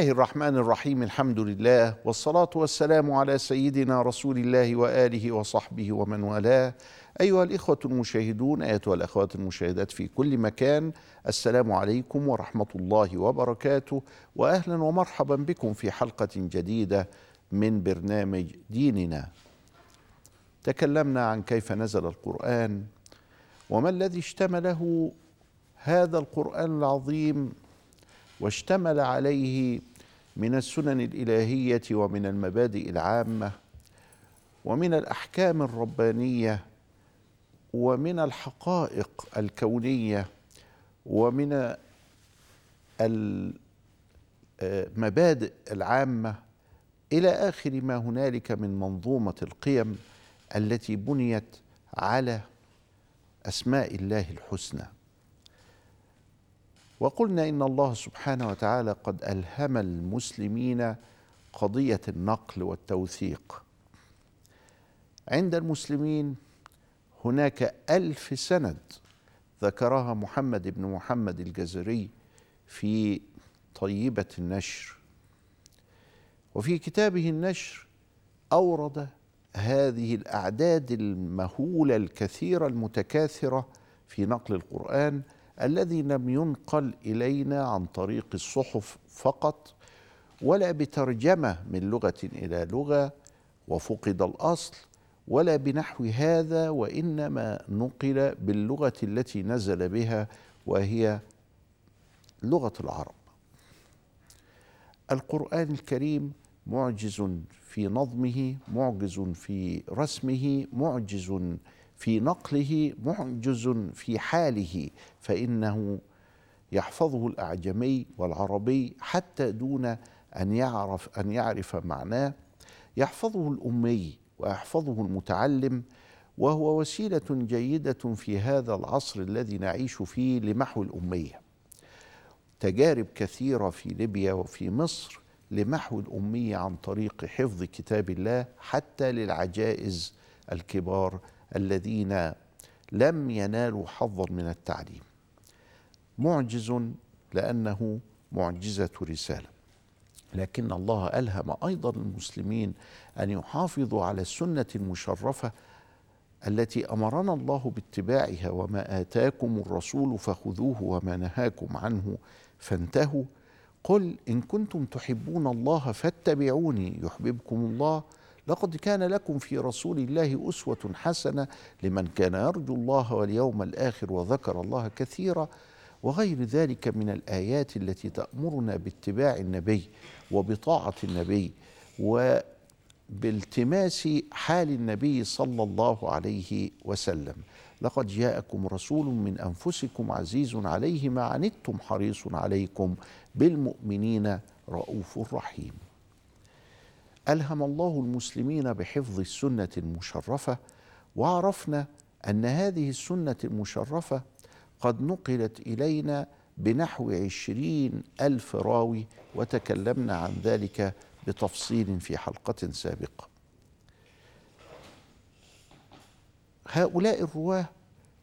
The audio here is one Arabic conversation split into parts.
الله الرحمن الرحيم الحمد لله والصلاة والسلام على سيدنا رسول الله وآله وصحبه ومن والاه. أيها الإخوة المشاهدون أيتها الأخوات المشاهدات في كل مكان السلام عليكم ورحمة الله وبركاته. وأهلا ومرحبا بكم في حلقة جديدة من برنامج ديننا. تكلمنا عن كيف نزل القرآن وما الذي اشتمله هذا القرآن العظيم واشتمل عليه من السنن الإلهية ومن المبادئ العامة ومن الأحكام الربانية ومن الحقائق الكونية ومن المبادئ العامة إلى آخر ما هنالك من منظومة القيم التي بنيت على أسماء الله الحسنى. وقلنا إن الله سبحانه وتعالى قد ألهم المسلمين قضية النقل والتوثيق. عند المسلمين هناك ألف سند ذكرها محمد بن محمد الجزري في طيبة النشر. وفي كتابه النشر أورد هذه الأعداد المهولة الكثيرة المتكاثرة في نقل القرآن الذي لم ينقل إلينا عن طريق الصحف فقط ولا بترجمة من لغة إلى لغة وفقد الأصل ولا بنحو هذا وإنما نقل باللغة التي نزل بها وهي لغة العرب. القرآن الكريم معجز في نظمه معجز في رسمه معجز في نقله معجز في حاله فإنه يحفظه الأعجمي والعربي حتى دون أن يعرف أن يعرف معناه. يحفظه الأمي ويحفظه المتعلم وهو وسيلة جيدة في هذا العصر الذي نعيش فيه لمحو الأمية. تجارب كثيرة في ليبيا وفي مصر لمحو الأمية عن طريق حفظ كتاب الله حتى للعجائز الكبار الذين لم ينالوا حظا من التعليم. معجز لأنه معجزة رسالة. لكن الله ألهم أيضا المسلمين أن يحافظوا على السنة المشرفة التي أمرنا الله باتباعها وما آتاكم الرسول فخذوه وما نهاكم عنه فانتهوا. قل إن كنتم تحبون الله فاتبعوني يحببكم الله لقد كان لكم في رسول الله أسوة حسنة لمن كان يرجو الله واليوم الآخر وذكر الله كثيرا وغير ذلك من الآيات التي تأمرنا باتباع النبي وبطاعة النبي وبالتماس حال النبي صلى الله عليه وسلم. لقد جاءكم رسول من أنفسكم عزيز عليه ما عنتم حريص عليكم بالمؤمنين رؤوف رحيم. ألهم الله المسلمين بحفظ السنة المشرفة وعرفنا أن هذه السنة المشرفة قد نقلت إلينا بنحو عشرين ألف راوي وتكلمنا عن ذلك بتفصيل في حلقة سابقة. هؤلاء الرواة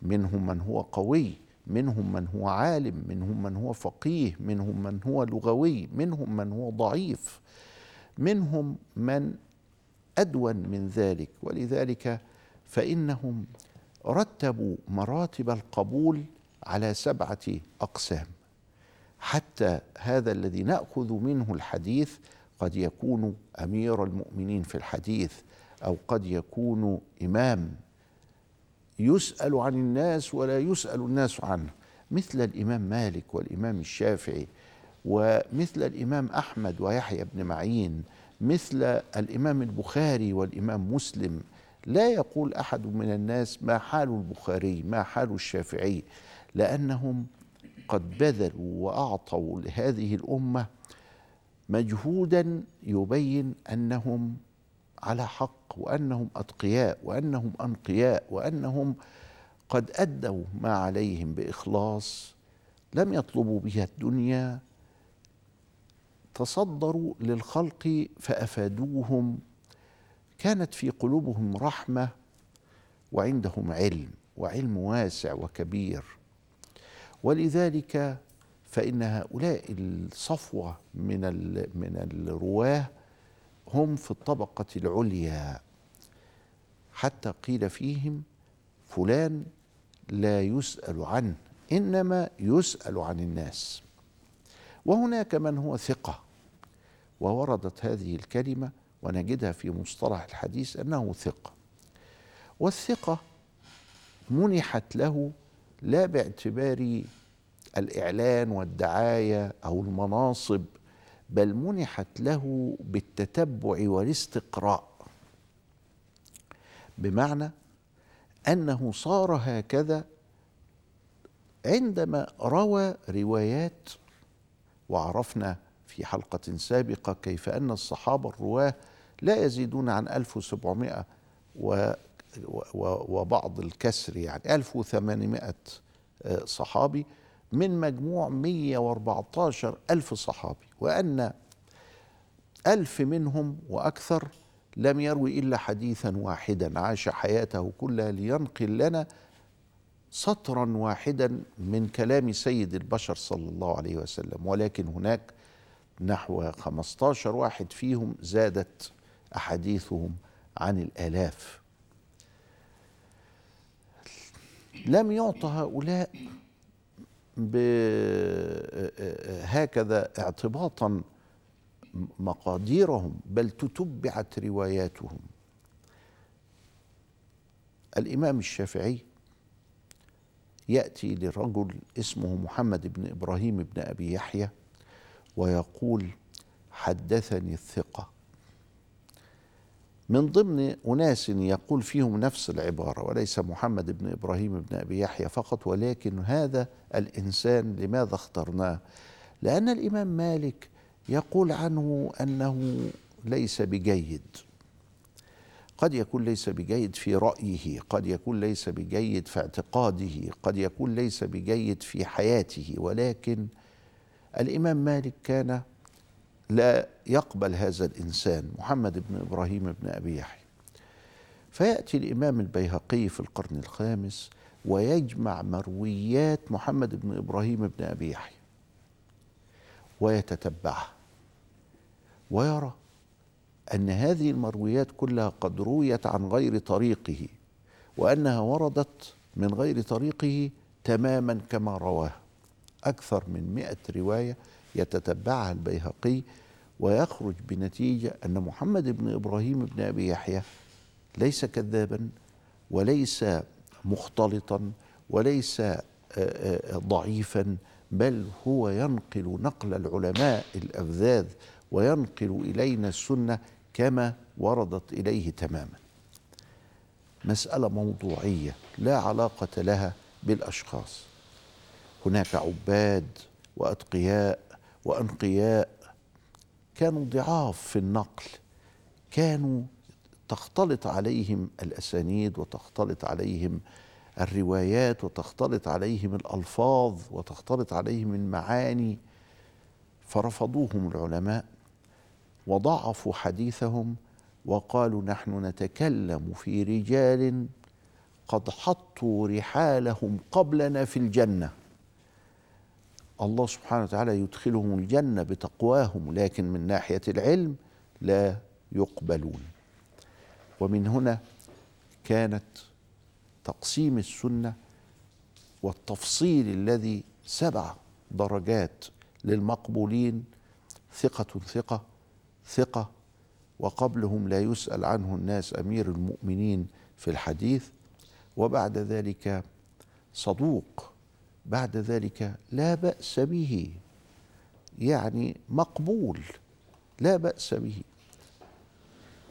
منهم من هو قوي منهم من هو عالم منهم من هو فقيه منهم من هو لغوي منهم من هو ضعيف منهم من أدون من ذلك ولذلك فإنهم رتبوا مراتب القبول على سبعة أقسام. حتى هذا الذي نأخذ منه الحديث قد يكون أمير المؤمنين في الحديث أو قد يكون إمام يسأل عن الناس ولا يسأل الناس عنه مثل الإمام مالك والإمام الشافعي. ومثل الإمام أحمد ويحيى بن معين مثل الإمام البخاري والإمام مسلم لا يقول أحد من الناس ما حال البخاري ما حال الشافعي لأنهم قد بذلوا وأعطوا لهذه الأمة مجهودا يبين أنهم على حق وأنهم أتقياء وأنهم أنقياء وأنهم قد أدوا ما عليهم بإخلاص لم يطلبوا بها الدنيا تصدروا للخلق فأفادوهم. كانت في قلوبهم رحمة وعندهم علم وعلم واسع وكبير. ولذلك فإن هؤلاء الصفوة من من الرواة هم في الطبقة العليا. حتى قيل فيهم فلان لا يسأل عنه إنما يسأل عن الناس. وهناك من هو ثقة. ووردت هذه الكلمة ونجدها في مصطلح الحديث أنه ثقة. والثقة منحت له لا باعتبار الإعلان والدعاية أو المناصب بل منحت له بالتتبع والاستقراء. بمعنى أنه صار هكذا عندما روى روايات وعرفنا في حلقة سابقة كيف أن الصحابة الرواة لا يزيدون عن 1700 و وبعض الكسر يعني 1800 آه، صحابي من مجموع 114 ألف صحابي وأن ألف منهم وأكثر لم يروي إلا حديثا واحدا عاش حياته كلها لينقل لنا سطرا واحدا من كلام سيد البشر صلى الله عليه وسلم ولكن هناك نحو 15 واحد فيهم زادت أحاديثهم عن الآلاف. لم يعطى هؤلاء هكذا اعتباطا مقاديرهم بل تتبعت رواياتهم. الإمام الشافعي يأتي لرجل اسمه محمد بن إبراهيم بن أبي يحيى ويقول حدثني الثقة. من ضمن أناس يقول فيهم نفس العبارة وليس محمد بن إبراهيم بن أبي يحيى فقط ولكن هذا الإنسان لماذا اخترناه؟ لأن الإمام مالك يقول عنه أنه ليس بجيد. قد يكون ليس بجيد في رأيه قد يكون ليس بجيد في اعتقاده قد يكون ليس بجيد في حياته ولكن الإمام مالك كان لا يقبل هذا الإنسان محمد بن إبراهيم بن أبي يحيى. فيأتي الإمام البيهقي في القرن الخامس ويجمع مرويات محمد بن إبراهيم بن أبي يحيى ويتتبعها ويرى أن هذه المرويات كلها قد رويت عن غير طريقه وأنها وردت من غير طريقه تماما كما رواها أكثر من مئة رواية يتتبعها البيهقي ويخرج بنتيجة أن محمد بن إبراهيم بن أبي يحيى ليس كذابا وليس مختلطا وليس آه، آه، ضعيفا بل هو ينقل نقل العلماء الأفذاذ وينقل إلينا السنة كما وردت إليه تماما. مسألة موضوعية لا علاقة لها بالأشخاص. هناك عباد وأتقياء وأنقياء كانوا ضعاف في النقل كانوا تختلط عليهم الأسانيد وتختلط عليهم الروايات وتختلط عليهم الألفاظ وتختلط عليهم المعاني فرفضوهم العلماء وضعفوا حديثهم وقالوا نحن نتكلم في رجال قد حطوا رحالهم قبلنا في الجنة. الله سبحانه وتعالى يدخلهم الجنة بتقواهم لكن من ناحية العلم لا يقبلون. ومن هنا كانت تقسيم السنة والتفصيل الذي سبع درجات للمقبولين. ثقة ثقة ثقة وقبلهم لا يسأل عنه الناس أمير المؤمنين في الحديث. وبعد ذلك صدوق بعد ذلك لا بأس به يعني مقبول لا بأس به.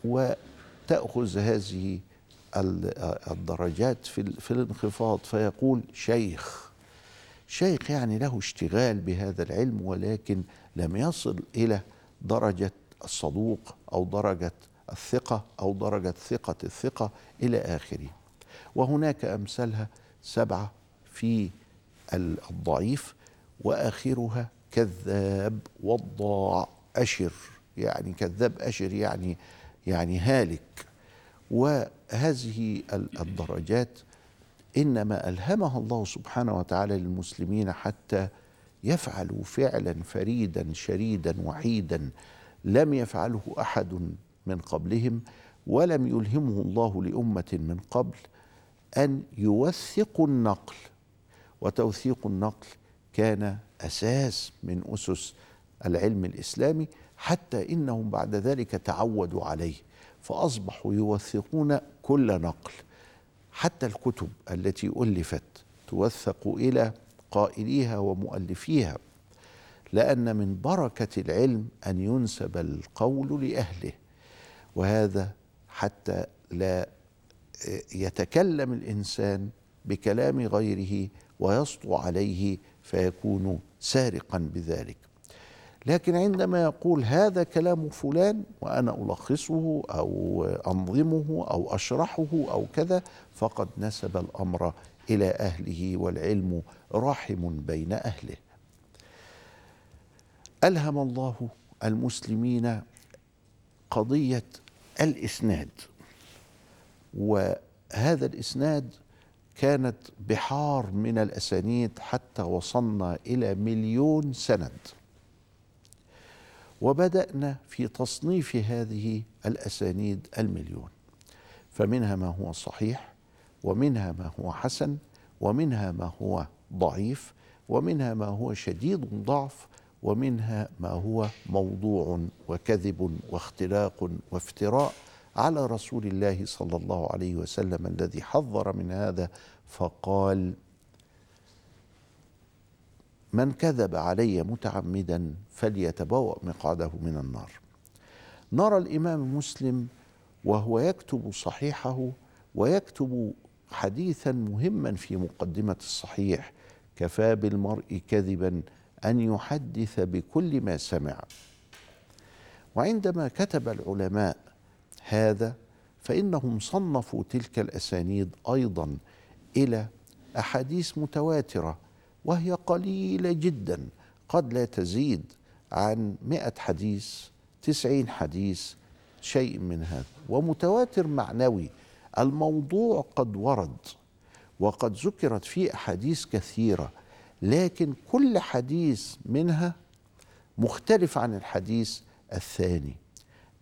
وتأخذ هذه الدرجات في, في الانخفاض فيقول شيخ شيخ يعني له اشتغال بهذا العلم ولكن لم يصل إلى درجة الصدوق أو درجة الثقة أو درجة ثقة الثقة إلى آخره. وهناك امثالها سبعة في الضعيف وآخرها كذاب وضاع أشر. يعني كذاب أشر يعني يعني هالك. وهذه الدرجات إنما ألهمها الله سبحانه وتعالى للمسلمين حتى يفعل فعلا فريدا شريدا وحيدا. لم يفعله أحد من قبلهم ولم يلهمه الله لأمة من قبل أن يوثقوا النقل. وتوثيق النقل كان أساس من أسس العلم الإسلامي حتى إنهم بعد ذلك تعودوا عليه فأصبحوا يوثقون كل نقل. حتى الكتب التي ألفت توثق إلى قائليها ومؤلفيها لأن من بركة العلم أن ينسب القول لأهله وهذا حتى لا يتكلم الإنسان بكلام غيره ويسطو عليه فيكون سارقا بذلك. لكن عندما يقول هذا كلام فلان وأنا ألخصه أو أنظمه أو أشرحه أو كذا فقد نسب الأمر إلى أهله والعلم راحم بين أهله. ألهم الله المسلمين قضية الإسناد وهذا الإسناد كانت بحار من الأسانيد حتى وصلنا إلى مليون سند. وبدأنا في تصنيف هذه الأسانيد المليون. فمنها ما هو صحيح ومنها ما هو حسن ومنها ما هو ضعيف ومنها ما هو شديد ضعف ومنها ما هو موضوع وكذب واختلاق وافتراء. على رسول الله صلى الله عليه وسلم الذي حذر من هذا فقال من كذب علي متعمدا فليتبوأ مقعده من النار. نرى الإمام مسلم وهو يكتب صحيحه ويكتب حديثا مهما في مقدمة الصحيح كفى بالمرء كذبا أن يحدث بكل ما سمع. وعندما كتب العلماء هذا فإنهم صنفوا تلك الأسانيد أيضا إلى أحاديث متواترة وهي قليلة جدا قد لا تزيد عن مئة حديث تسعين حديث شيء من هذا. ومتواتر معنوي الموضوع قد ورد وقد ذكرت فيه أحاديث كثيرة لكن كل حديث منها مختلف عن الحديث الثاني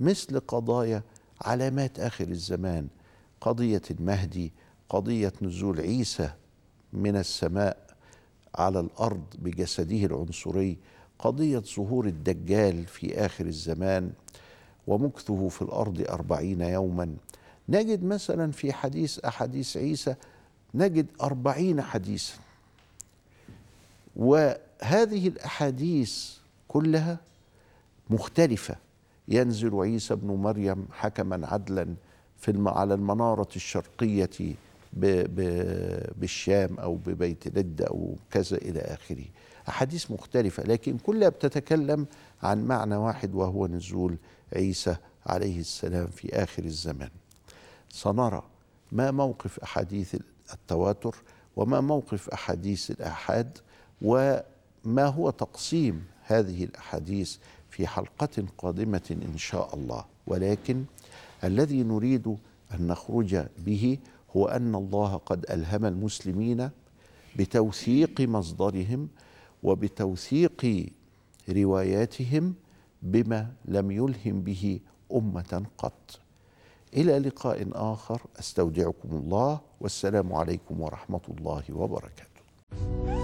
مثل قضايا علامات آخر الزمان قضية المهدي قضية نزول عيسى من السماء على الأرض بجسده العنصري قضية ظهور الدجال في آخر الزمان ومكثه في الأرض أربعين يوما. نجد مثلا في حديث أحاديث عيسى نجد أربعين حديثا. وهذه الأحاديث كلها مختلفة. ينزل عيسى ابن مريم حكما عدلا في على المنارة الشرقية بالشام أو ببيت لد أو كذا إلى آخره. أحاديث مختلفة لكن كلها بتتكلم عن معنى واحد وهو نزول عيسى عليه السلام في آخر الزمان. سنرى ما موقف أحاديث التواتر وما موقف أحاديث الآحاد وما هو تقسيم هذه الأحاديث في حلقة قادمة إن شاء الله. ولكن الذي نريد أن نخرج به هو أن الله قد ألهم المسلمين بتوثيق مصدرهم وبتوثيق رواياتهم بما لم يلهم به أمة قط. إلى لقاء آخر أستودعكم الله والسلام عليكم ورحمة الله وبركاته.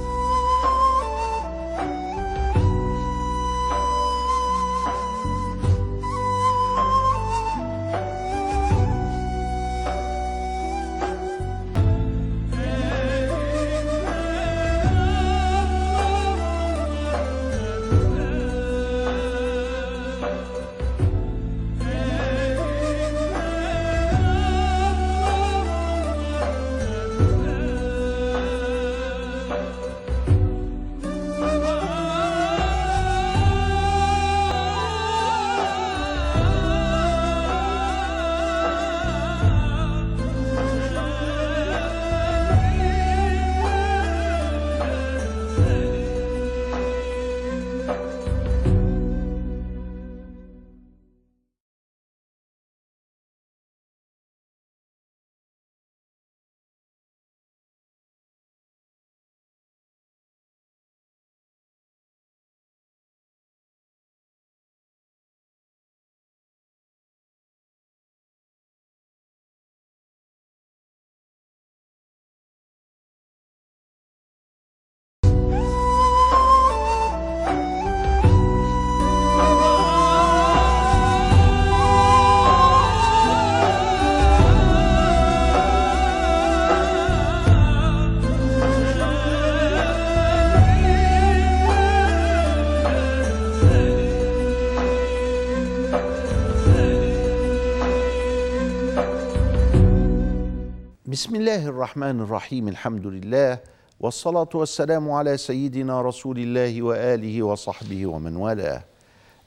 الله الرحمن الرحيم الحمد لله والصلاة والسلام على سيدنا رسول الله وآله وصحبه ومن والاه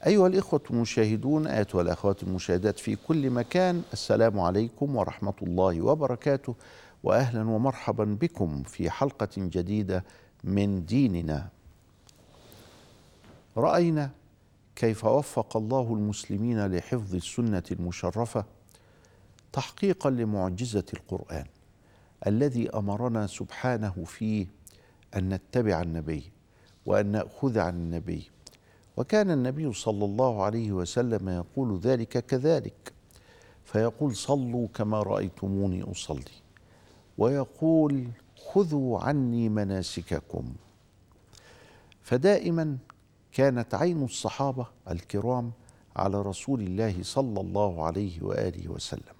أيها الإخوة المشاهدون أيها الأخوات المشاهدات في كل مكان السلام عليكم ورحمة الله وبركاته وأهلا ومرحبا بكم في حلقة جديدة من ديننا رأينا كيف وفق الله المسلمين لحفظ السنة المشرفة تحقيقا لمعجزة القرآن الذي أمرنا سبحانه فيه أن نتبع النبي وأن نأخذ عن النبي. وكان النبي صلى الله عليه وسلم يقول ذلك كذلك فيقول صلوا كما رأيتموني أصلي ويقول خذوا عني مناسككم. فدائما كانت عين الصحابة الكرام على رسول الله صلى الله عليه وآله وسلم.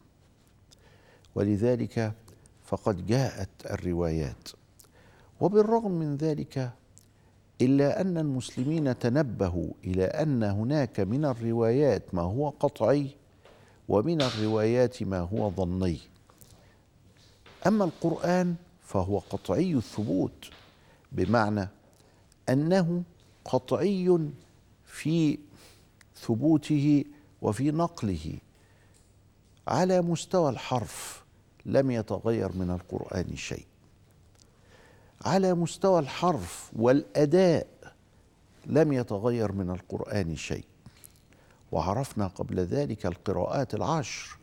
ولذلك فقد جاءت الروايات. وبالرغم من ذلك إلا أن المسلمين تنبهوا إلى أن هناك من الروايات ما هو قطعي ومن الروايات ما هو ظني. أما القرآن فهو قطعي الثبوت بمعنى أنه قطعي في ثبوته وفي نقله على مستوى الحرف. لم يتغير من القرآن شيء. على مستوى الحرف والأداء لم يتغير من القرآن شيء. وعرفنا قبل ذلك القراءات العشر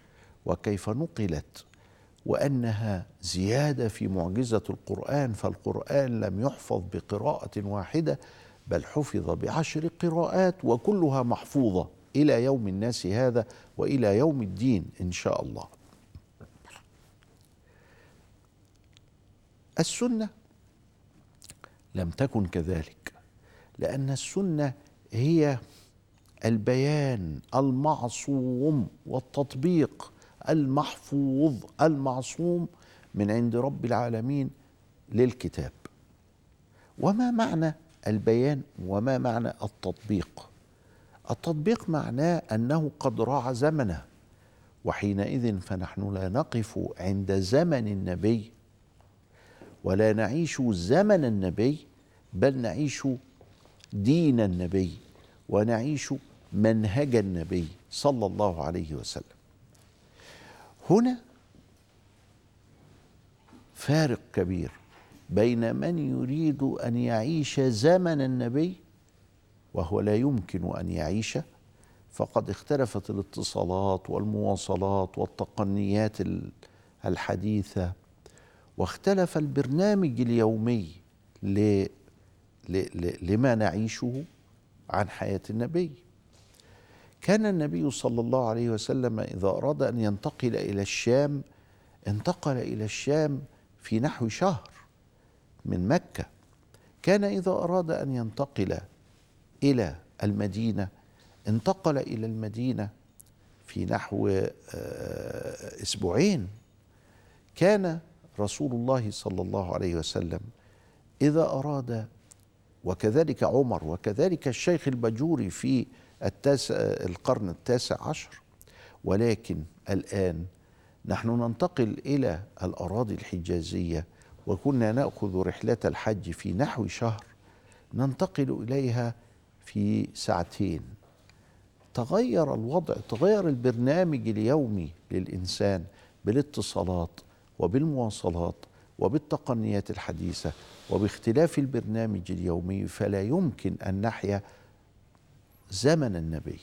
وكيف نقلت وأنها زيادة في معجزة القرآن فالقرآن لم يحفظ بقراءة واحدة بل حفظ بعشر قراءات وكلها محفوظة إلى يوم الناس هذا وإلى يوم الدين إن شاء الله. السنة. لم تكن كذلك لأن السنة هي البيان المعصوم والتطبيق المحفوظ المعصوم من عند رب العالمين للكتاب. وما معنى البيان وما معنى التطبيق؟ التطبيق معناه أنه قد راعى زمنه وحينئذ فنحن لا نقف عند زمن النبي ولا نعيش زمن النبي بل نعيش دين النبي ونعيش منهج النبي صلى الله عليه وسلم. هنا فارق كبير بين من يريد أن يعيش زمن النبي وهو لا يمكن أن يعيش فقد اختلفت الاتصالات والمواصلات والتقنيات الحديثة واختلف البرنامج اليومي ل... ل... لما نعيشه عن حياة النبي. كان النبي صلى الله عليه وسلم إذا أراد أن ينتقل إلى الشام انتقل إلى الشام في نحو شهر من مكة. كان إذا أراد أن ينتقل إلى المدينة انتقل إلى المدينة في نحو أسبوعين. كان رسول الله صلى الله عليه وسلم إذا أراد وكذلك عمر وكذلك الشيخ البجوري في التاسع القرن التاسع عشر ولكن الآن نحن ننتقل إلى الأراضي الحجازية وكنا نأخذ رحلة الحج في نحو شهر ننتقل إليها في ساعتين. تغير الوضع تغير البرنامج اليومي للإنسان بالاتصالات وبالمواصلات وبالتقنيات الحديثة وباختلاف البرنامج اليومي فلا يمكن أن نحيا زمن النبي.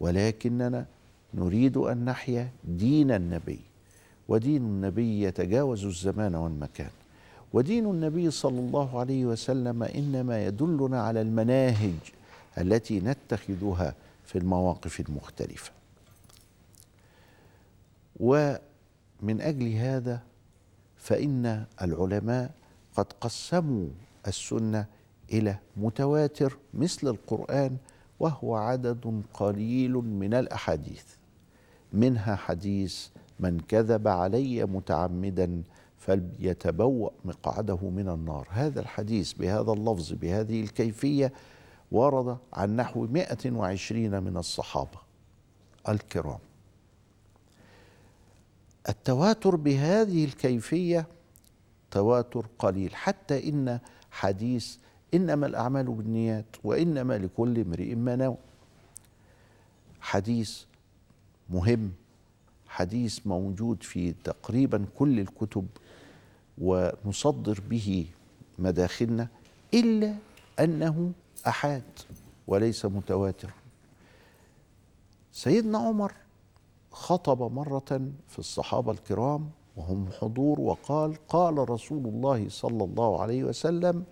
ولكننا نريد أن نحيا دين النبي. ودين النبي يتجاوز الزمان والمكان. ودين النبي صلى الله عليه وسلم إنما يدلنا على المناهج التي نتخذها في المواقف المختلفة. ومن أجل هذا فإن العلماء قد قسموا السنة إلى متواتر مثل القرآن وهو عدد قليل من الأحاديث. منها حديث من كذب علي متعمدا فليتبوأ مقعده من النار هذا الحديث بهذا اللفظ بهذه الكيفية ورد عن نحو 120 من الصحابة الكرام. التواتر بهذه الكيفية تواتر قليل حتى إن حديث إنما الأعمال بالنيات وإنما لكل امرئ ما نوى. حديث مهم حديث موجود في تقريبا كل الكتب ونصدر به مداخلنا إلا أنه أحاد وليس متواتر. سيدنا عمر خطب مرة في الصحابة الكرام وهم حضور وقال قال رسول الله صلى الله عليه وسلم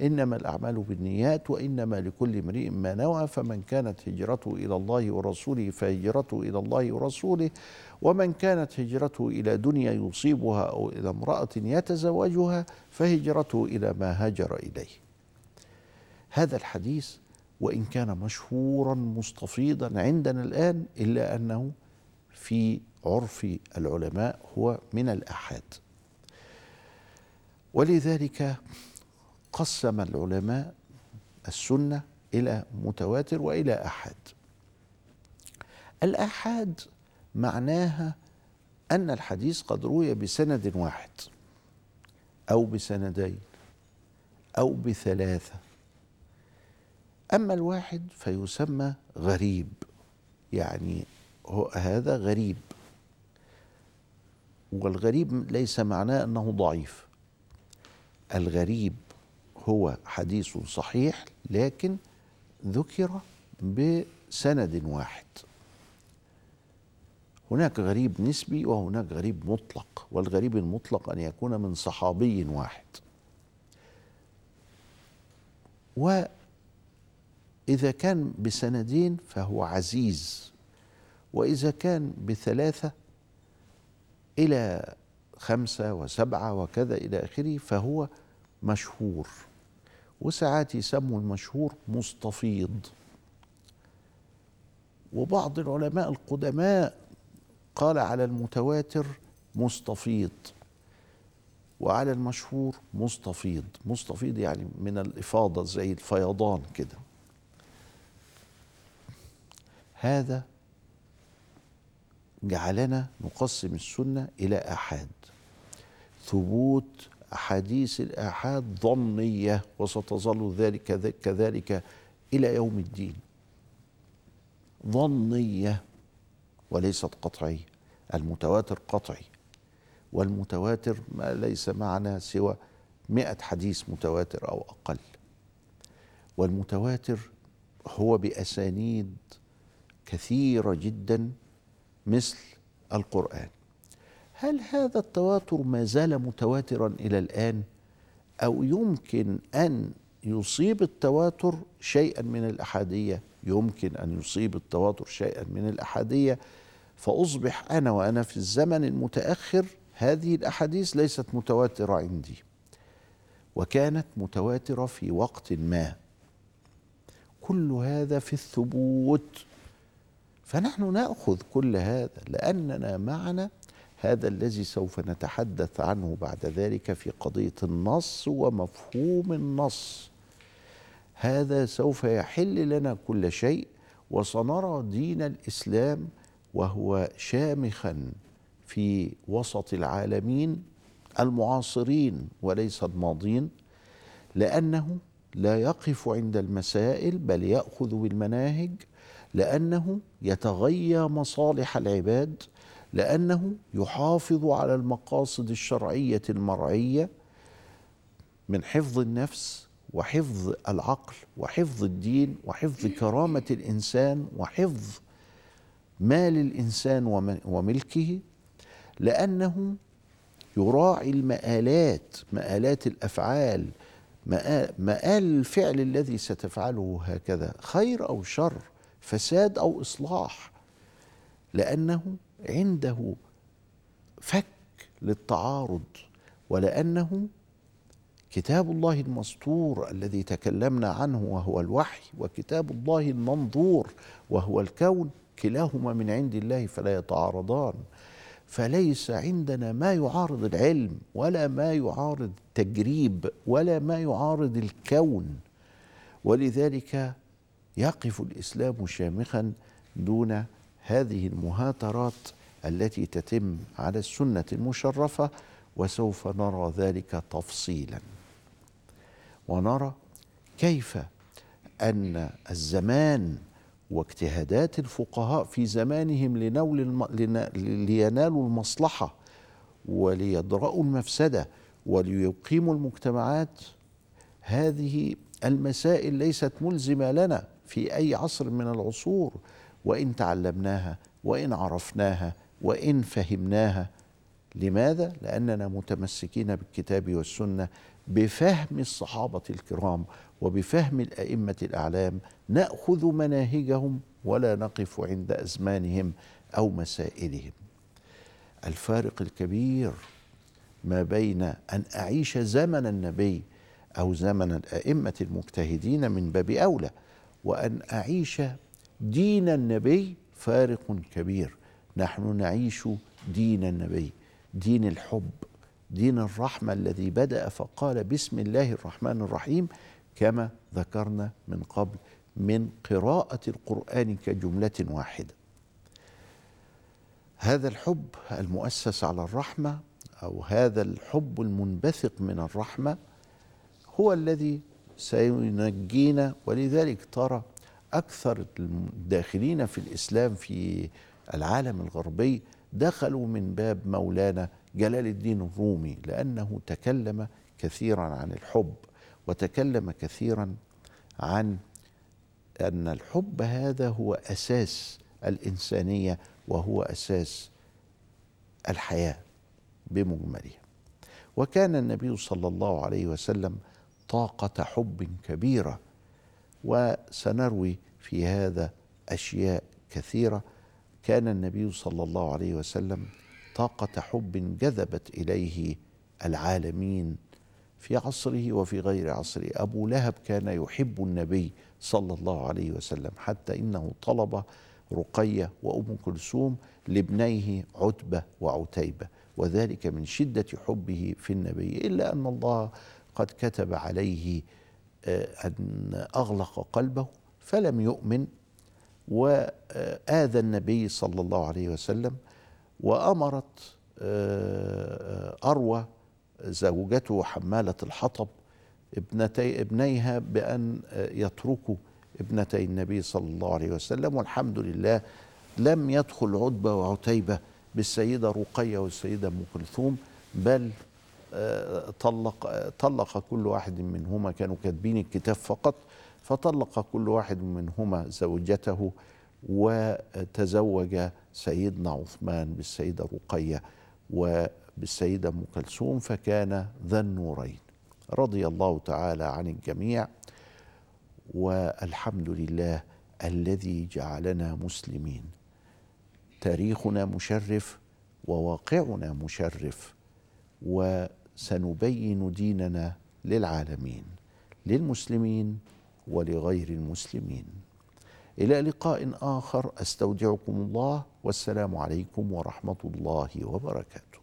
إنما الأعمال بالنيات وإنما لكل امرئ ما نوى فمن كانت هجرته إلى الله ورسوله فهجرته إلى الله ورسوله ومن كانت هجرته إلى دنيا يصيبها أو إلى امرأة يتزوجها فهجرته إلى ما هاجر إليه. هذا الحديث وإن كان مشهورا مستفيضا عندنا الآن إلا أنه في عرف العلماء هو من الأحاد. ولذلك قسم العلماء السنة إلى متواتر وإلى أحاد. الأحاد معناها أن الحديث قد روي بسند واحد أو بسندين أو بثلاثة. أما الواحد فيسمى غريب يعني هو هذا غريب. والغريب ليس معناه أنه ضعيف. الغريب هو حديث صحيح لكن ذكر بسند واحد. هناك غريب نسبي وهناك غريب مطلق والغريب المطلق أن يكون من صحابي واحد. وإذا كان بسندين فهو عزيز. وإذا كان بثلاثة إلى خمسة وسبعة وكذا إلى آخره فهو مشهور. وساعات يسموا المشهور مستفيض. وبعض العلماء القدماء قال على المتواتر مستفيض. وعلى المشهور مستفيض. مستفيض يعني من الإفاضة زي الفيضان كده. هذا جعلنا نقسم السنة إلى آحاد. ثبوت أحاديث الآحاد ظنية وستظل ذلك كذلك إلى يوم الدين. ظنية وليست قطعية المتواتر قطعي. والمتواتر ما ليس معنا سوى مئة حديث متواتر أو أقل. والمتواتر هو بأسانيد كثيرة جدا مثل القرآن. هل هذا التواتر ما زال متواترا إلى الآن؟ أو يمكن أن يصيب التواتر شيئا من الأحادية؟ يمكن أن يصيب التواتر شيئا من الأحادية. فأصبح أنا وأنا في الزمن المتأخر هذه الأحاديث ليست متواترة عندي. وكانت متواترة في وقت ما. كل هذا في الثبوت. فنحن نأخذ كل هذا لأننا معنا هذا الذي سوف نتحدث عنه بعد ذلك في قضية النص ومفهوم النص. هذا سوف يحل لنا كل شيء وسنرى دين الإسلام وهو شامخا في وسط العالمين المعاصرين وليس الماضين لأنه لا يقف عند المسائل بل يأخذ بالمناهج لأنه يتغيى مصالح العباد لأنه يحافظ على المقاصد الشرعية المرعية من حفظ النفس وحفظ العقل وحفظ الدين وحفظ كرامة الإنسان وحفظ مال الإنسان وملكه لأنه يراعي المآلات مآلات الأفعال مآل الفعل الذي ستفعله هكذا خير أو شر. فساد أو إصلاح لأنه عنده فك للتعارض ولأنه كتاب الله المسطور الذي تكلمنا عنه وهو الوحي وكتاب الله المنظور وهو الكون كلاهما من عند الله فلا يتعارضان. فليس عندنا ما يعارض العلم ولا ما يعارض التجريب ولا ما يعارض الكون. ولذلك يقف الإسلام شامخا دون هذه المهاترات التي تتم على السنة المشرفة وسوف نرى ذلك تفصيلا. ونرى كيف أن الزمان واجتهادات الفقهاء في زمانهم لنول الم... لينالوا المصلحة وليدرأوا المفسدة وليقيموا المجتمعات هذه المسائل ليست ملزمة لنا. في أي عصر من العصور وإن تعلمناها وإن عرفناها وإن فهمناها. لماذا؟ لأننا متمسكين بالكتاب والسنة بفهم الصحابة الكرام وبفهم الأئمة الأعلام. نأخذ مناهجهم ولا نقف عند أزمانهم أو مسائلهم. الفارق الكبير ما بين أن أعيش زمن النبي أو زمن الأئمة المجتهدين من باب أولى وأن أعيش دين النبي فارق كبير. نحن نعيش دين النبي دين الحب دين الرحمة الذي بدأ فقال بسم الله الرحمن الرحيم كما ذكرنا من قبل من قراءة القرآن كجملة واحدة. هذا الحب المؤسس على الرحمة أو هذا الحب المنبثق من الرحمة هو الذي سينجينا ولذلك ترى أكثر الداخلين في الإسلام في العالم الغربي دخلوا من باب مولانا جلال الدين الرومي لأنه تكلم كثيرا عن الحب وتكلم كثيرا عن أن الحب هذا هو أساس الإنسانية وهو أساس الحياة بمجملها. وكان النبي صلى الله عليه وسلم طاقة حب كبيرة وسنروي في هذا أشياء كثيرة. كان النبي صلى الله عليه وسلم طاقة حب جذبت إليه العالمين في عصره وفي غير عصره. أبو لهب كان يحب النبي صلى الله عليه وسلم حتى إنه طلب رقية وأم كلثوم لابنيه عتبة وعتيبة وذلك من شدة حبه في النبي إلا أن الله قد كتب عليه آه، أن أغلق قلبه فلم يؤمن وآذى النبي صلى الله عليه وسلم وأمرت آه، أروى زوجته حمالة الحطب ابنتي ابنيها بأن يتركوا ابنتي النبي صلى الله عليه وسلم والحمد لله لم يدخل عتبة وعتيبة بالسيدة رقية والسيدة أم كلثوم بل آه، طلق طلق كل واحد منهما كانوا كاتبين الكتاب فقط فطلق كل واحد منهما زوجته وتزوج سيدنا عثمان بالسيدة رقية وبالسيدة أم كلثوم فكان ذا النورين. رضي الله تعالى عن الجميع والحمد لله الذي جعلنا مسلمين. تاريخنا مشرف وواقعنا مشرف وسنبين ديننا للعالمين للمسلمين ولغير المسلمين. إلى لقاء آخر أستودعكم الله والسلام عليكم ورحمة الله وبركاته.